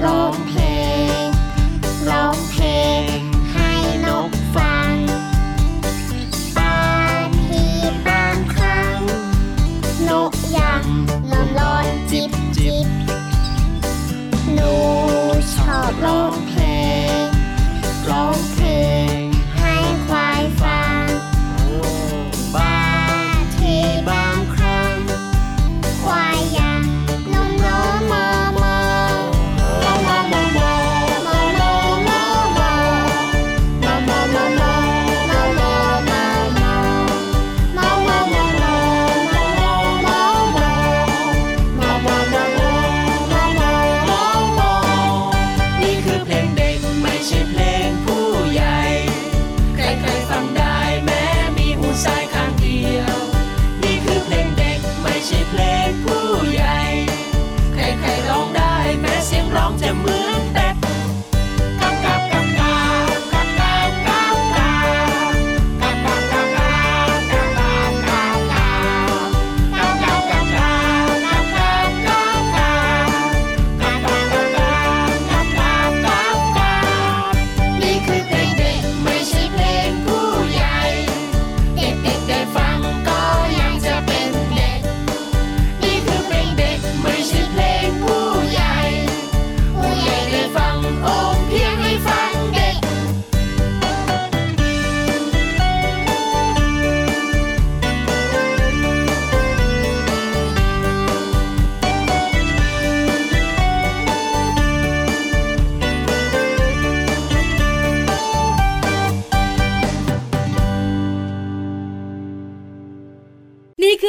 然后 ใช่เพลงผู้ใหญ่ ใครๆร้องได้แม้เสียงร้องจะเหมือน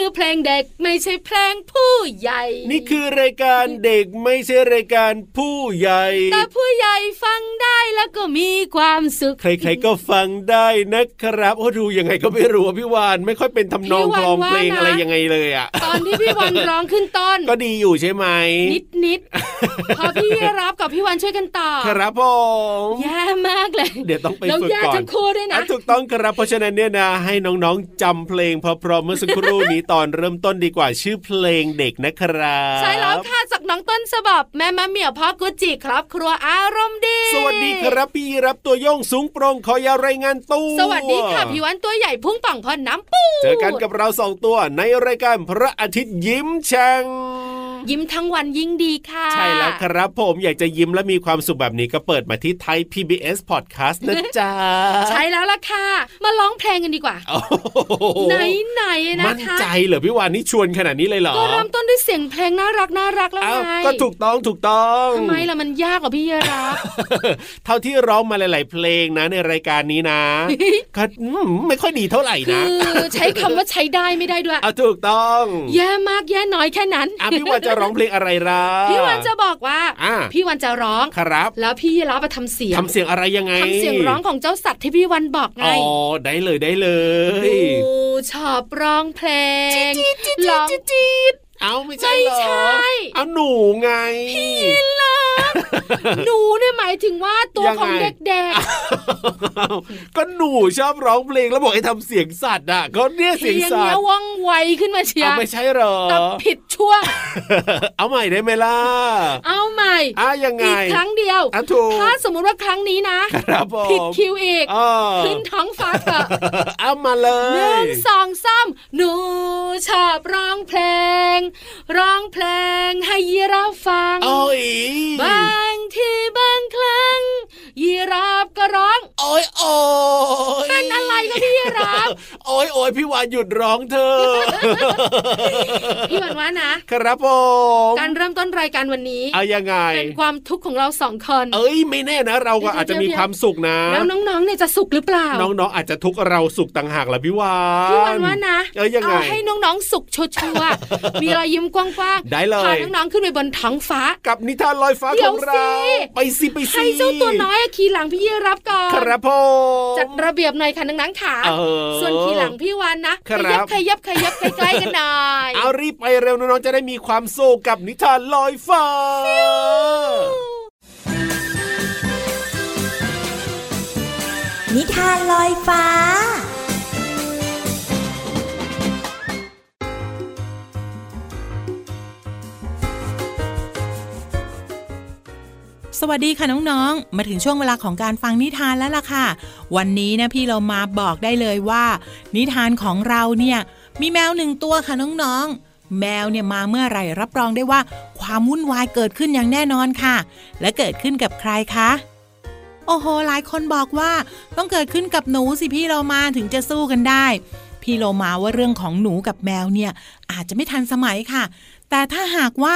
อเพลงเด็กไม่ใช่เพลงผู้ใหญ่ นี่คือรายการเด็กไม่ใช่รายการผู้ใหญ่ แต่ผู้ใหญ่ฟังได้แล้วก็มีความสุข ใครๆก็ฟังได้นะครับโอ้ดูยังไงก็ไม่รู้อะพี่วานไม่ค่อยเป็นทำนองพี่กวานลองเพลงว่านะอะไรยังไงเลยอะตอนที่พี่วันร้องขึ้นต้น ก็ดีอยู่ใช่ไหมนิดนิดๆพอพี่รับกับพี่วันช่วยกันต่อครับผมแย่มากเลย เดี๋ยวต้องไปแล้วฝึกแย่ก่อนทั้งคู่ด้วยนะอะถูกต้องครับเพราะฉะนั้นเนี่ยนะให้น้องๆจำเพลงเพราะๆเมื่อสักครู่นี้ตอนเริ่มต้นดีกว่าชื่อเพลงเด็กนะครับ ใช่แล้วค่ะจากน้องต้นฉบับแม่มะเหมี่ยวพ่อกุจิครับ ครัวอารมณ์ดี สวัสดีครับพี่รับตัวโยงสูงโปร่งขอยาวรายงานตู้สวัสดีค่ะพี่วันตัวใหญ่พุ่งป่องพอน้ำปูเจอกันกับเราสองตัวในรายการพระอาทิตย์ยิ้มช่าง ยิ้มทั้งวันยิ่งดีค่ะ ใช่แล้วครับผมอยากจะยิ้มและมีความสุขแบบนี้ก็เปิดมาที่ไทย PBS Podcast นะจ๊ะ ใช่แล้วล่ะค่ะ มาร้องเพลงกันดีกว่าโอ้โหไหนไหนๆนะมั่นคะใจเหรอพี่วานนี่ชวนขนาดนี้เลยเหรอก็เริ่มต้นด้วยเสียงเพลงน่ารักน่ารักแล้วอ้าวไงก็ถูกต้องถูกต้องทำไมล่ะมันยากกว่าพี่เยรับเท่าที่ร้องมาหลาย ๆ เพลงนะในรายการนี้นะก็อืมไม่ค่อยดีเท่าไหร่คืนะอใช้คำว่าใช้ได้ไม่ได้ด้วยเอาถูกต้อง แย่มากแย่น้อยแค่นั้นอะพี่วานจะจะร้องเพลงอะไรล่ะพี่วันจะบอกว่าอ่าพี่วันจะร้องครับ แล้วพี่ยีรับมาทำเสียงทำเสียงอะไรยังไงทำเสียงร้องของเจ้าสัตว์ที่พี่วันบอกไงอ๋อได้เลยได้เลยดูชอบร้องเพลงร้องเอาไม่ใช่ไม่เหรอใช่เอาหนูไง หนูเนี่ยหมายถึงว่าตัวยังไงของเด็กก็หนูชอบร้องเพลงแล้วบอกให้ทำเสียงสัตว์อะก็เนี่ยๆเสียงเพียงสัเนี้ตยว์ว่องไวขึ้นมาเชียเอาร์ไม่ใช่เหรอแต่ผิดช่วง เอาใหม่ได้ไหมล่ะ เอาใหม่อะยังไงอีกครั้งเดียวอะถูกถ้าสมมุติว่าครั้งนี้นะครับผมผิดคิวอีกอ่าขึ้นท้องฟ้าเถอะเอามาเลหนึ่ยงสองสามหนูชอบร้องเพลง ร้องเพลงให้ยีราฟฟังโอ้ยบางทีบางครั้งยีราฟก็ร้องโอ้ยโอ้ยเป็นอะไรคะพี่ยีราฟโอ้ยโอ้ยพี่วานหยุดร้องเธอะพี่วันว่านะ ครับผมการเริ่มต้นรายการวันนี้เอายังไงเป็นความทุกข์ของเราสองคนเอ้ยไม่แน่นะ เราก็อาจจะมีความสุขนะแล้วน้องๆเนี่ยจะสุขหรือเปล่า น้องๆอาจจะทุกข์เราสุขต่างหากแหละพี่วานพี่วันว่านะเอ้ยยังไงให้น้องๆสุขชัวร์ๆมีรอยยิ้มกว้างๆได้เลยพาน้องๆขึ้นไปบนท้องฟ้า กับนิทานลอยฟ้าเดี๋ขยวองเราสิไปสิไปสิให้เจ้าตัวน้อยขี่หลังพี่ยีรับก่อนครับผมจัดระเบียบหน่อยค่ะนังๆขาเออส่วนขี่หลังพี่วันนะครัขยับขยับขยับใกล้ๆกันหน่อยเอารีบไปเร็วน้องๆจะได้มีความสุขกับนิทานลอยฟ้านิทานลอยฟ้า สวัสดีค่ะน้องๆ มาถึงช่วงเวลาของการฟังนิทานแล้วล่ะค่ะ วันนี้นะพี่เรามาบอกได้เลยว่า นิทานของเราเนี่ย มีแมวหนึ่งตัวค่ะน้องๆ แมวเนี่ยมาเมื่อไหร่รับรองได้ว่า ความวุ่นวายเกิดขึ้นอย่างแน่นอนค่ะ และเกิดขึ้นกับใครคะโอ้โหหลายคนบอกว่าต้องเกิดขึ้นกับหนูสิพี่เรามาถึงจะสู้กันได้ พี่โลมาว่าเรื่องของหนูกับแมวเนี่ย อาจจะไม่ทันสมัยค่ะ แต่ถ้าหากว่า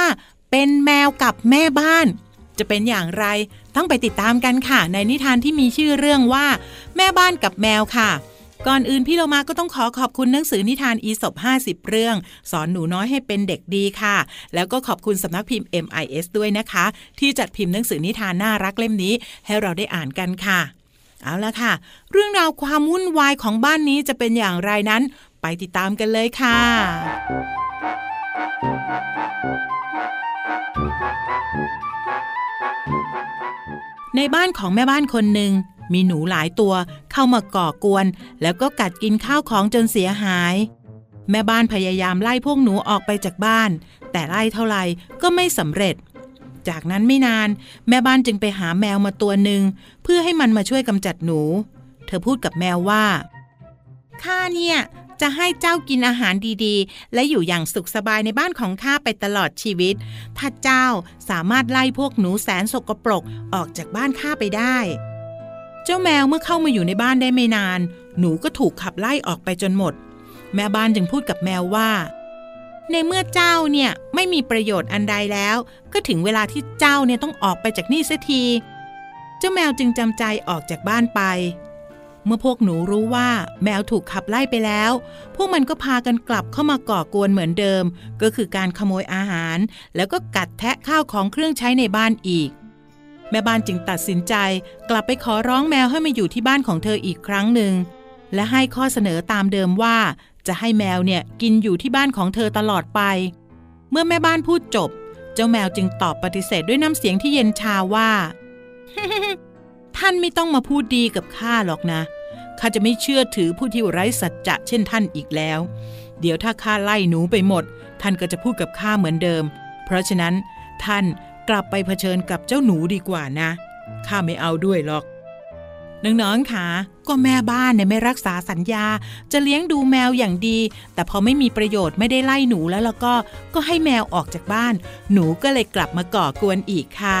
เป็นแมวกับแม่บ้าน จะเป็นอย่างไร ต้องไปติดตามกันค่ะ ในนิทานที่มีชื่อเรื่องว่า แม่บ้านกับแมวค่ะ ก่อนอื่นพี่เรามาก็ต้องขอขอบคุณหนังสือนิทานอีสบ50 เรื่อง สอนหนูน้อยให้เป็นเด็กดีค่ะ แล้วก็ขอบคุณสำนักพิมพ์ MIS ด้วยนะคะ ที่จัดพิมพ์หนังสือนิทานน่ารักเล่มนี้ ให้เราได้อ่านกันค่ะ เอาละค่ะ เรื่องราวความวุ่นวายของบ้านนี้จะเป็นอย่างไรนั้น ไปติดตามกันเลยค่ะ ในบ้านของแม่บ้านคนหนึ่งมีหนูหลายตัวเข้ามาก่อกวน แล้วก็กัดกินข้าวของจนเสียหาย แม่บ้านพยายามไล่พวกหนูออกไปจากบ้าน แต่ไล่เท่าไหร่ก็ไม่สำเร็จ จากนั้นไม่นานแม่บ้านจึงไปหาแมวมาตัวหนึ่งเพื่อให้มันมาช่วยกำจัดหนู เธอพูดกับแมวว่าข้าเนี่ย จะให้เจ้ากินอาหารดีๆ และอยู่อย่างสุขสบายในบ้านของข้าไปตลอดชีวิต ถ้าเจ้าสามารถไล่พวกหนูแสนสกปรกออกจากบ้านข้าไปได้ เจ้าแมวเมื่อเข้ามาอยู่ในบ้านได้ไม่นาน หนูก็ถูกขับไล่ออกไปจนหมด แม่บ้านจึงพูดกับแมวว่า ในเมื่อเจ้าเนี่ยไม่มีประโยชน์อันใดแล้ว ก็ถึงเวลาที่เจ้าเนี่ยต้องออกไปจากนี่เสียที เจ้าแมวจึงจำใจออกจากบ้านไป เมื่อพวกหนูรู้ว่าแมวถูกขับไล่ไปแล้ว พวกมันก็พากันกลับเข้ามาก่อกวนเหมือนเดิม ก็คือการขโมยอาหาร แล้วก็กัดแทะข้าวของเครื่องใช้ในบ้านอีก แม่บ้านจึงตัดสินใจ กลับไปขอร้องแมวให้มาอยู่ที่บ้านของเธออีกครั้งหนึ่ง และให้ข้อเสนอตามเดิมว่า จะให้แมวเนี่ยกินอยู่ที่บ้านของเธอตลอดไป เมื่อแม่บ้านพูดจบ เจ้าแมวจึงตอบปฏิเสธด้วยน้ำเสียงที่เย็นชาว่าท่านไม่ต้องมาพูดดีกับข้าหรอกนะ ข้าจะไม่เชื่อถือผู้ที่ไร้สัจจะเช่นท่านอีกแล้ว เดี๋ยวถ้าข้าไล่หนูไปหมด ท่านก็จะพูดกับข้าเหมือนเดิม เพราะฉะนั้นท่านกลับไปเผชิญกับเจ้าหนูดีกว่านะ ข้าไม่เอาด้วยหรอกน้องๆค่ะ ก็แม่บ้านเนี่ยไม่รักษาสัญญา จะเลี้ยงดูแมวอย่างดี แต่พอไม่มีประโยชน์ไม่ได้ไล่หนูแล้วแล้วก็ ก็ให้แมวออกจากบ้าน หนูก็เลยกลับมาก่อกวนอีกค่ะ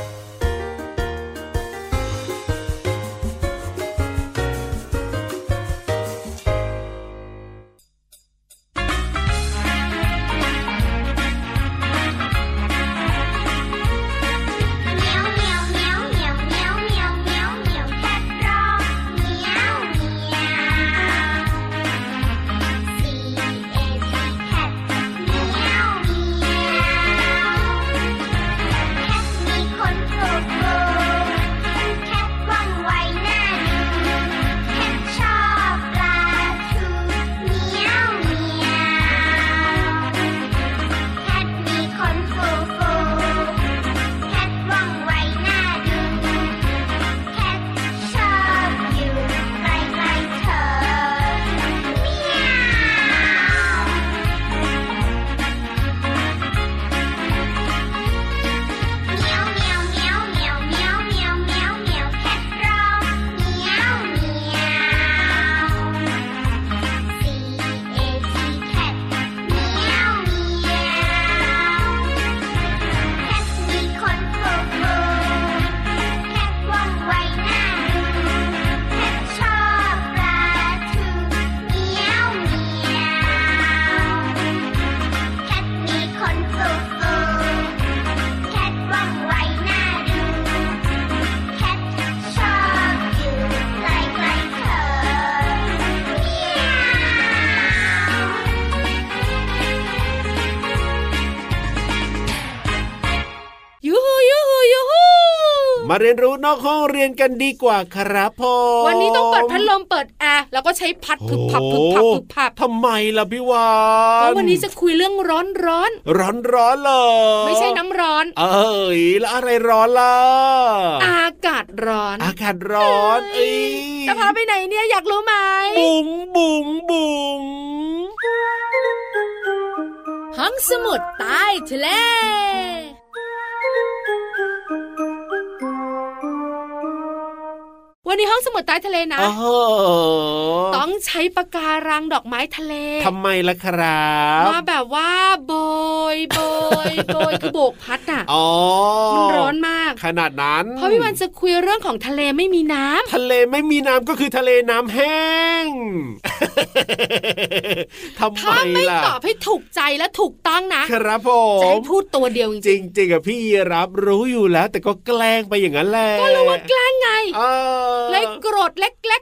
เรียนรู้นอกห้องเรียนกันดีกว่าครับผมวันนี้ต้องเปิดพัดลมเปิดแอร์แล้วก็ใช้พัดพึบพับพึบพับพึบพับทำไมล่ะพี่วานเพราะวันนี้จะคุยเรื่องร้อนร้อน ร้อนร้อนๆเลยไม่ใช่น้ำร้อน เอ้ยแล้วอะไรร้อนล่ะอากาศร้อน อากาศร้อนเอ้ยจะพาไปไหนเนี่ยอยากรู้ไหมบุ๋งบุ๋งบุ๋งห้องสมุดใต้ทะเล วันนี้ห้องสมุดใต้ทะเลนะโอ้โหต้องใช้ปะการังดอกไม้ทะเลทำไมล่ะครับมาแบบว่าโบยโบยโบยคือโบกพัดอะอ๋อมันร้อนมาก ขนาดนั้น เพราะพี่วันจะคุยเรื่องของทะเลไม่มีน้ำทะเลไม่มีน้ำก็คือทะเลน้ำแห้งทำไมถ้าไม่ล่ะตอบให้ถูกใจและถูกต้องนะครับผจะให้มพูดตัวเดียวจจริงริงๆอะพี่รับรู้อยู่แล้ว แต่ก็แกล้งไปอย่างนั้นแหละๆก็รู้ว่าแกล้งไงเออเลยโกรธเล็ก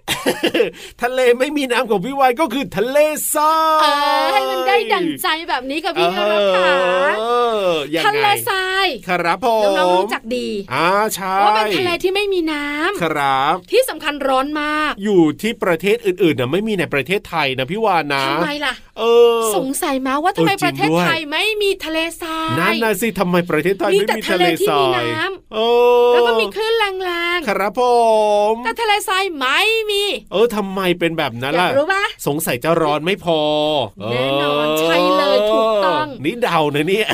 ทะเลไม่มีน้ำของพี่วานก็คือทะเลทรายๆเออให้มันได้ดั่งใจแบบนี้กับพี่รับค่ะเออยังไงทะเลทรายครับผมน้องๆรู้จักดีอ่าใช่ว่าเป็นทะเลที่ไม่มีน้ำครับ ที่สำคัญร้อนมาก อยู่ที่ประเทศอื่นๆนะไม่มีในประเทศไทยนะพี่วานนะทำไมล่ะเออสงสัยมาว่าทำไมเออจปริระงเทศด้วยไทยไม่มีทะเลทรายนั่นนะสิทำไมประเทศไทยมีไม่แต่มีทะทะเลเลที่ทรามียน้ำโอ้แล้วก็มีคลื่นแรงครับผมๆแต่ทะเลทรายไม่มี เออทำไมเป็นแบบนั้นอยาล่ะกรู้ปะสงสัยจะร้อนไม่พอแน่นอนใช่เลยถูกต้องนี่เดานะเนี่ย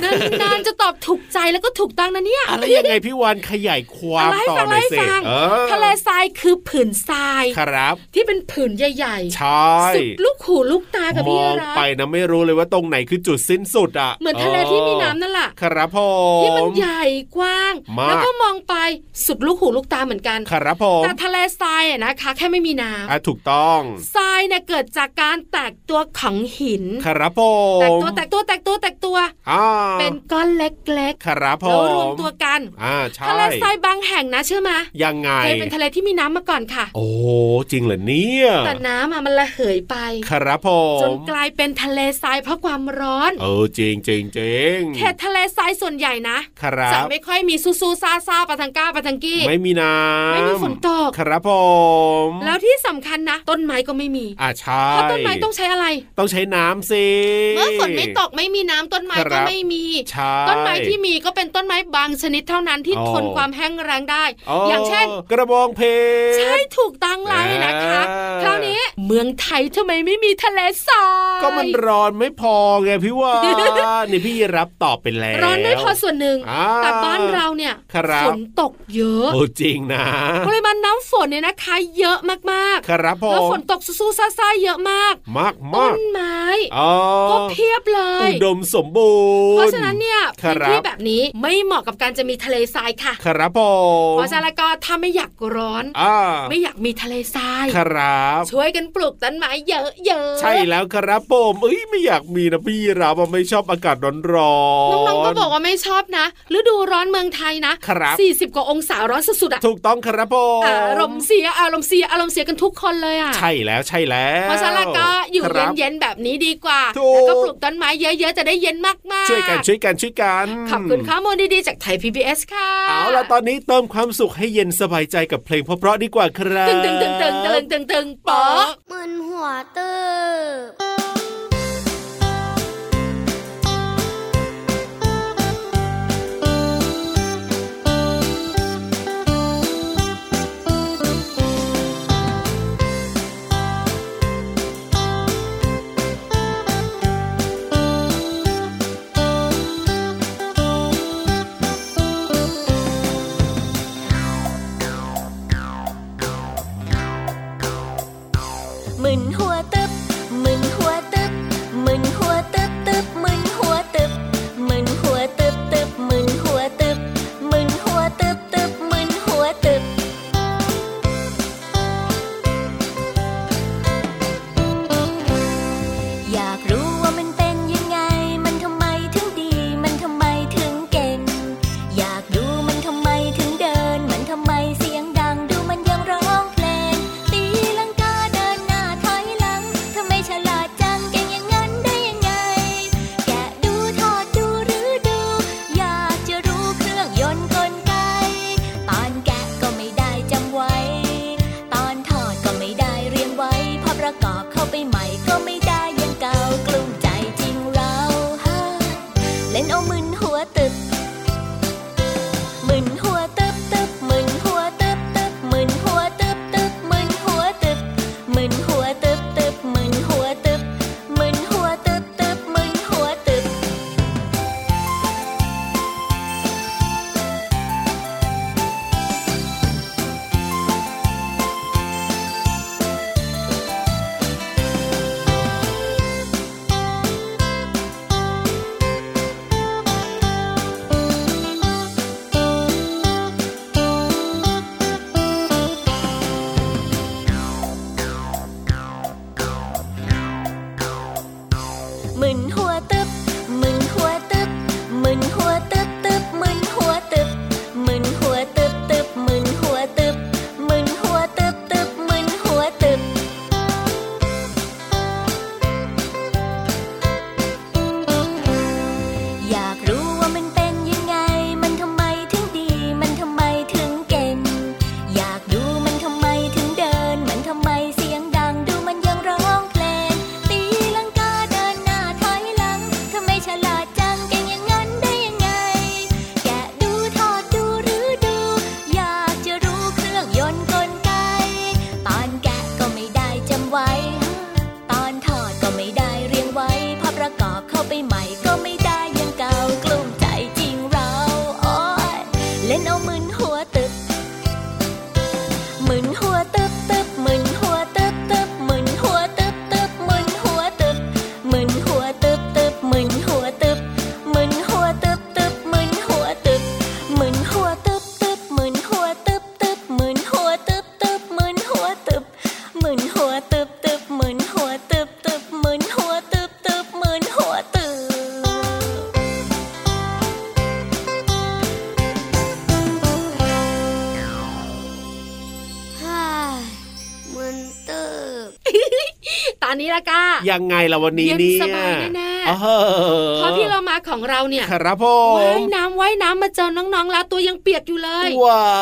นานๆจะตอบถูกใจแล้วก็ถูกต้องนะเนี่ยอะไรยังไงพี่วานขยายความเล่าให้ต่อฟังหน่อยเล่าให้สิฟังเออทะเลทรายคือผืนทรายครับ ที่เป็นผืนใหญ่ใช่ๆสุดลูกหูลูกตากับมพี่องรับไปนะไม่รู้เลยว่าตรงไหนคือจุดสิ้นสุดอะเหมือนทะเลที่มีน้ำนั่นแหละครับผมที่มันใหญ่กว้างมากแล้วก็มองไปสุดลูกหูลูกตาเหมือนกันครับผมแต่ทะเลทรายอะนะคะ แค่ไม่มีน้ำอะถูกต้องทรายเนี่ยเกิดจากการแตกตัวของหิน ครับผมแตกตัวแตกตัวแตกตัวแตกตัวอ่า เป็นก้อนเล็กครับๆผแล้วมรวมตัวกันอ่าใช่ทะเลทรายบางแห่งนะเชื่อไหมยังไงเคยเป็นทะเลที่มีน้ำมาก่อนค่ะ โอ้จริงเหรอเนี่ยแต่น้ำอะมันระเหยไป ครับผจนมกลายเป็นทะเลทรายเพราะความร้อน เออจริงจริงจริงเขตทะเลทรายส่วนใหญ่นะครับจะไม่ค่อยมีซูซูซาซาปะทังก้าปะทังกี้ไม่มีน้ำไม่มีฝนตกครับผมแล้วที่สำคัญนะ ต้นไม้ก็ไม่มีอ่าใช่เพราะต้นไม้ต้องใช้อะไร ต้องใช้น้ำสิเมื่อฝนไม่ตกไม่มีน้ำต้นไม้ครัก็บไม่มีใช่ต้นไม้ที่มีก็เป็นต้นไม้บางชนิดเท่านั้นที่อ๋อทนความแห้งแรงได้อ๋ออย่างเช่น กระบองเพชรใช่ถูกตั้งเลยนะคะอ่าคราวนี้เมืองไทยทำไมไม่มีทะเลทรายก็มันร้อนไม่พอไงพี่ว่านี่พี่รับตอบไปแล้วร้อนไม่พอส่วนหนึ่งอ่าแต่บ้านเราเนี่ยครับฝนตกเยอะโอ้จริงนะปริมาณน้ำฝนเนี่ยนะคะ เยอะมากๆ ครับผแล้วมฝนตกสู้ๆซ่าๆเยอะมาก มากต้มากนไม้อ๋อ ก็เพียบเลยอุดมสมบูรณ์ เพราะฉะนั้นเนี่ยครับพื้นที่แบบนี้ไม่เหมาะกับการจะมีทะเลทรายค่ะ ครับผมเพราะฉะนั้นก็ถ้าไม่อยากร้อนอ่าไม่อยากมีทะเลทราย ครับ ช่วยกันปลูกต้นไม้เยอะๆ ใช่แล้วครับผมเอ้ยไม่อยากมีนะพี่รับอะไม่ชอบอากาศร้อนร้อนน้องๆก็บอกว่าไม่ชอบนะฤดูร้อนเมืองไทยนะครับ40 กว่าองศาร้อนสุดๆอะถูกต้องครับผมอารมณ์เสียอารมณ์เสียอารมณ์เสียกันทุกคนเลยอะใช่แล้วใช่แล้วเพราะฉะนั้นก็อยู่ครับเย็นๆแบบนี้ดีกว่าถูกแล้วก็ปลูกต้นไม้เยอะๆ จะได้เย็นมากๆ ช่วยกันช่วยกันช่วยกัน ขอบคุณข้อมูลดีๆ จากไทย PBS ค่ะ เอาล่ะตอนนี้เติมความสุขให้เย็นสบายใจกับเพลงเพราะๆดีกว่าครับ ตึงตึงตึงตึงตึงตึงตึงเป๊ะมึนหัวตืบ เล่นเอามึนหัว ล่ะวันนี้เย็นเนี่ยสบายแน่ๆ เออเพราะพี่เรามาของเราเนี่ยครับผว่ามยน้ำว่ายน้ำมาเจอน้องๆแล้วตัวยังเปียกอยู่เลย ว้า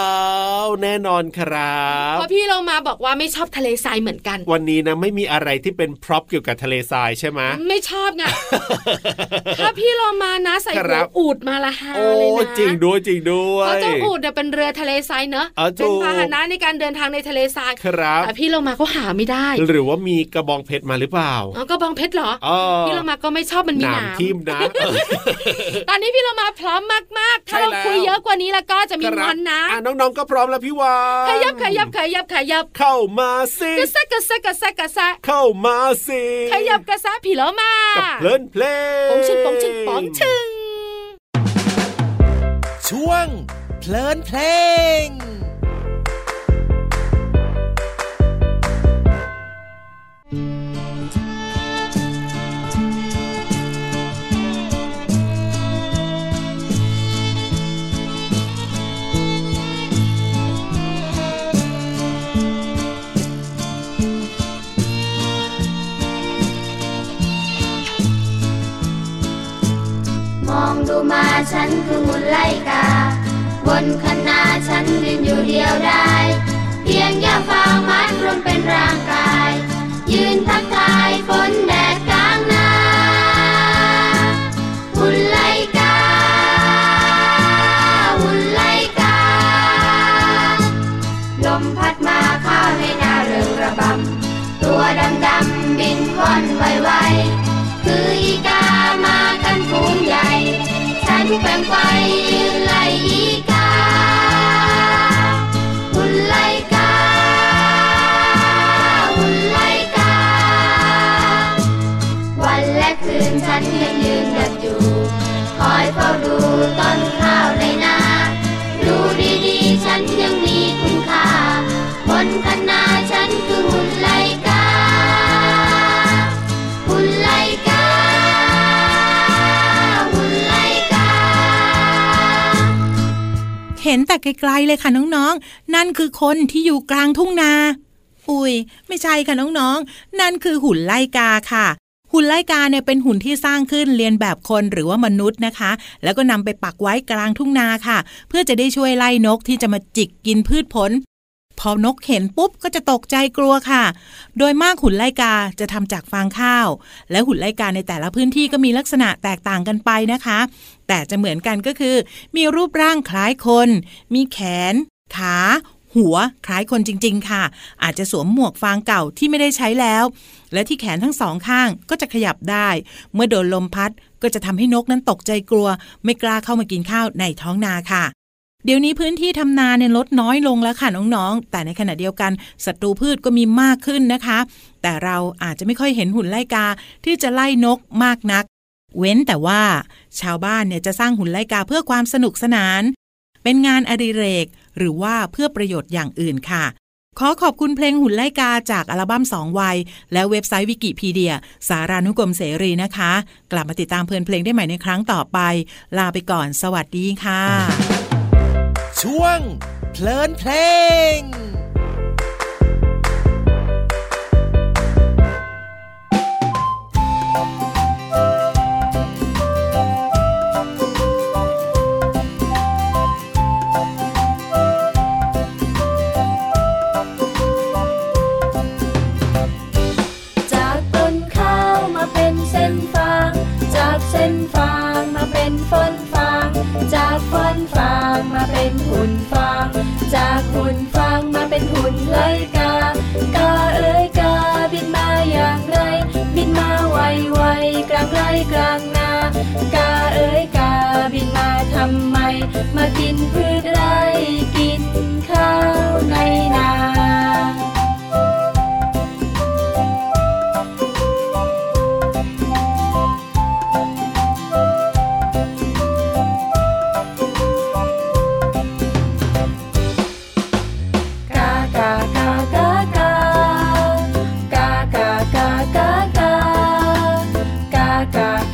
วแน่นอนครับเพราะพี่เรามาบอกว่าไม่ชอบทะเลทรายเหมือนกัน วันนี้นะไม่มีอะไรที่เป็นพร็อพเกี่ยวกับทะเลทรายใช่ไหมไม่ชอบไงถ้าพี่เรามานะใส่คหัรัวบอูดมาละฮาโอ้เลยนะจริงด้วยจริงด้วเพราะยเจ้าอูดเนี่ยเป็นเรือทะเลทรายเนอะเออถูเป็นกพาหนะในการเดินทางในทะเลทรายครับแต่พี่เรามาเขาหาไม่ได้ หรือว่ามีกระบองเพชรมาหรือเปล่าอ๋อก็บองเพชรเหรออ๋อพี่เรามาก็ไม่ชอบมันมีหหนามนามทิ่มนะเออตอนนี้พี่เรามาพร้อมมากๆ ถ้าใช่เราแล้วคุยเยอะกว่านี้แล้วก็จะมีคงรับอนนะอะน้องๆก็พร้อมแล้วพี่วานขยับขยับขยับขยับ เข้ามาสิกระแซะกระแซะกระแซะกระแซะเข้ามาสิขยับกระแซะผีแล้วมากับเพลินเพลงปองชึงปองชึงปองชึงช่วงเพลินเพลง ไล่กา บนคณะฉันยืนอยู่เดียวได้ เพียงแค่ฟางมัดรวมเป็นร่างกาย ยืนทักทายฝนแดดกลางนาหุ่นไล่กาหุ่นไล่กา ลมพัดมาข้าวในนาเริงระบำ ตัวดำดำบินว่อนไวไวๆคืออีกามากันฝูงใหญ่ ฉันแกว่งไฟ ห็นแต่ไกลๆเลยค่ะน้องๆ นั่นคือคนที่อยู่กลางทุ่งนา อุ้ยไม่ใช่ค่ะน้องๆ นั่นคือหุ่นไล่กาค่ะหุ่นไล่กาเนี่ยเป็นหุ่นที่สร้างขึ้นเรียนแบบคนหรือว่ามนุษย์นะคะ แล้วก็นำไปปักไว้กลางทุ่งนาค่ะ เพื่อจะได้ช่วยไล่นกที่จะมาจิกกินพืชผล พอนกเห็นปุ๊บก็จะตกใจกลัวค่ะ โดยมากหุ่นไลกาจะทำจากฟางข้าว และหุ่นไลกาในแต่ละพื้นที่ก็มีลักษณะแตกต่างกันไปนะคะ แต่จะเหมือนกันก็คือ มีรูปร่างคล้ายคน มีแขน ขา หัวคล้ายคนจริง ๆ ค่ะ อาจจะสวมหมวกฟางเก่าที่ไม่ได้ใช้แล้ว และที่แขนทั้งสองข้างก็จะขยับได้ เมื่อโดนลมพัดก็จะทำให้นกนั้นตกใจกลัว ไม่กล้าเข้ามากินข้าวในท้องนาค่ะ เดี๋ยวนี้พื้นที่ทำนาเนี่ยลดน้อยลงแล้วค่ะน้องๆ แต่ในขณะเดียวกันศัตรูพืชก็มีมากขึ้นนะคะ แต่เราอาจจะไม่ค่อยเห็นหุ่นไล่กาที่จะไล่นกมากนัก เว้นแต่ว่า ชาวบ้านเนี่ยจะสร้างหุ่นไล่กาเพื่อความสนุกสนาน เป็นงานอดิเรก หรือว่าเพื่อประโยชน์อย่างอื่นค่ะ ขอขอบคุณเพลงหุ่นไล่กาจากอัลบั้มสองวัย และเว็บไซต์วิกิพีเดีย สารานุกรมเสรีนะคะ กลับมาติดตามเพลินเพลงได้ใหม่ในครั้งต่อไป ลาไปก่อน สวัสดีค่ะ ช่วง เพลินเพลง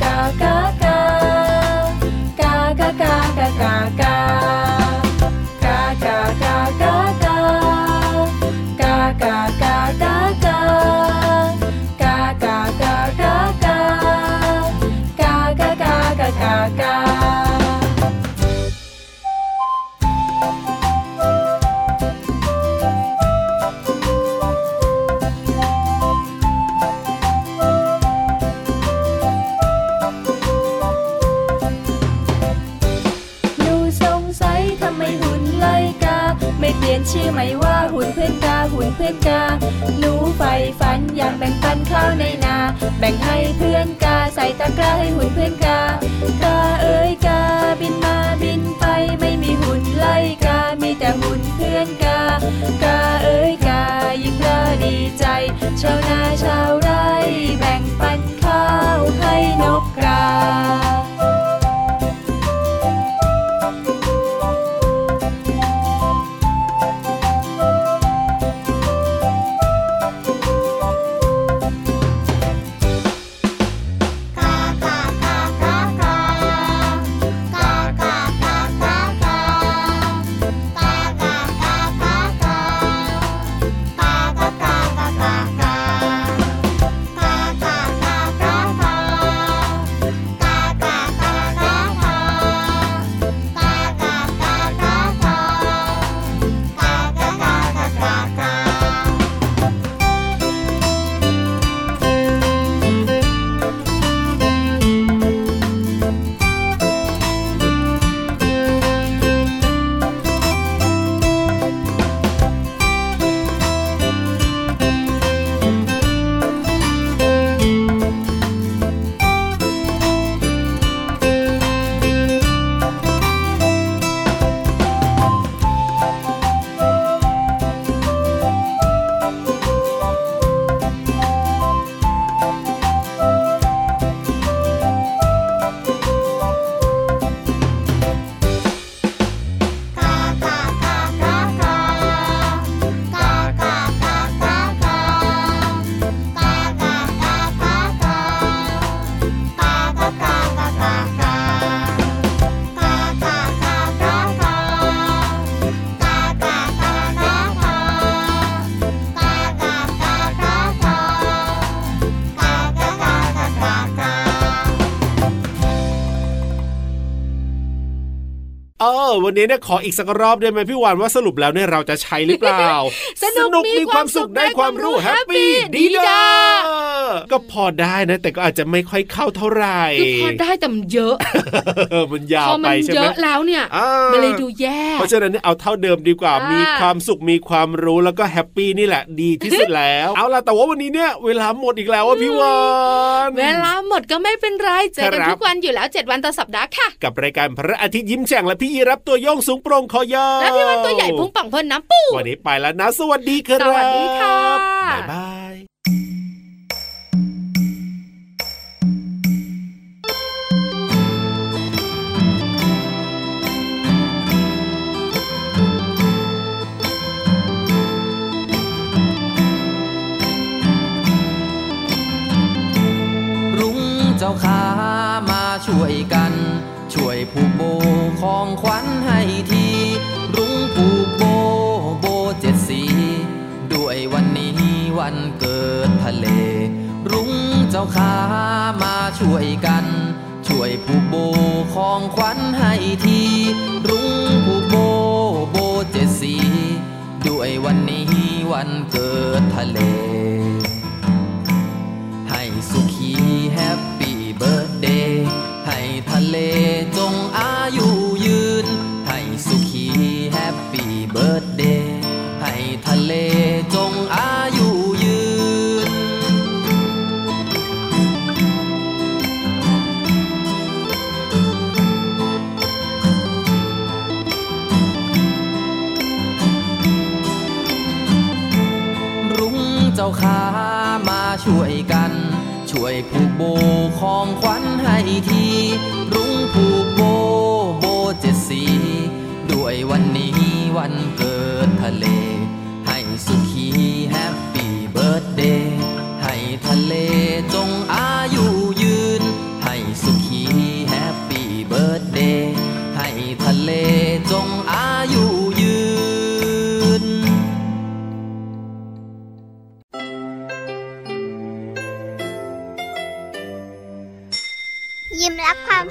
ากากากากา หนูใฝ่ฝันอยากแบ่งปันข้าวในนา แบ่งให้เพื่อนกาใส่ตะกร้าให้หุ่นเพื่อนกากาเอ้ยกาบินมาบินไปไม่มีหุ่นไล่กามีแต่หุ่นเพื่อนกากาเอ้ย เออ วันนี้เนี่ยขออีกสักรอบได้ไหมพี่วานว่าสรุปแล้วเนี่ยเราจะใช้หรือเปล่า สนุกมีความสุขได้ความรู้ happy ดีดีจ้าด้าก็พอได้นะ แต่ก็อาจจะไม่ค่อยเข้าเท่าไหร่คือพอได้แต่มันเยอะมันยาวพอไปมันใช่เยไหมอะแล้วเนี่ยอ่ามันเลยดูแย่เพราะฉะนั้นเนี่ยเอาเท่าเดิมดีกว่าอ่ามีมีความสุขมีความรู้แล้วก็ happy นี่แหละดีที่สุดแล้ว เอาล่ะแต่ว่าวันนี้เนี่ยเวลาหมดอีกแล้วว่าพี่วานเวลาหมดก็ไม่เป็นไรเจอกันครับทุกวันอยู่แล้ว 7 วันต่อสัปดาห์ค่ะ กับรายการพระอาทิตย์ยิ้มแฉ่งและพี่ยีรับตัวโยงสูงโปร่งคอยาวและพี่วันตัวใหญ่พุงป่องพ่นน้ำปูวันนี้ไปแล้วนะ สวัสดีครับสวัสดีค่ะบ๊ายบายรุ้งเจ้าขามาช่วยกัน ช่วยผูก ของขวัญให้ที รุ้งผูกโบโบเจ็ดสี ด้วยวันนี้วันเกิดทะเล รุ้งเจ้าขามาช่วยกัน ช่วยผูกโบของขวัญให้ที รุ้งผูกโบโบเจ็ดสี ด้วยวันนี้วันเกิดทะเล ให้สุขี happy birthday ให้ทะเลจงอายุ งเจ้าขามาช่วยกัน ช่วยผูกโบของขวัญให้ที รุ้งผูกโบโบเจ็ดสี ด้วยวันนี้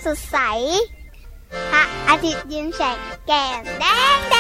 สดใส พระอาทิตย์ยิ้มแฉกแก้มแดงแด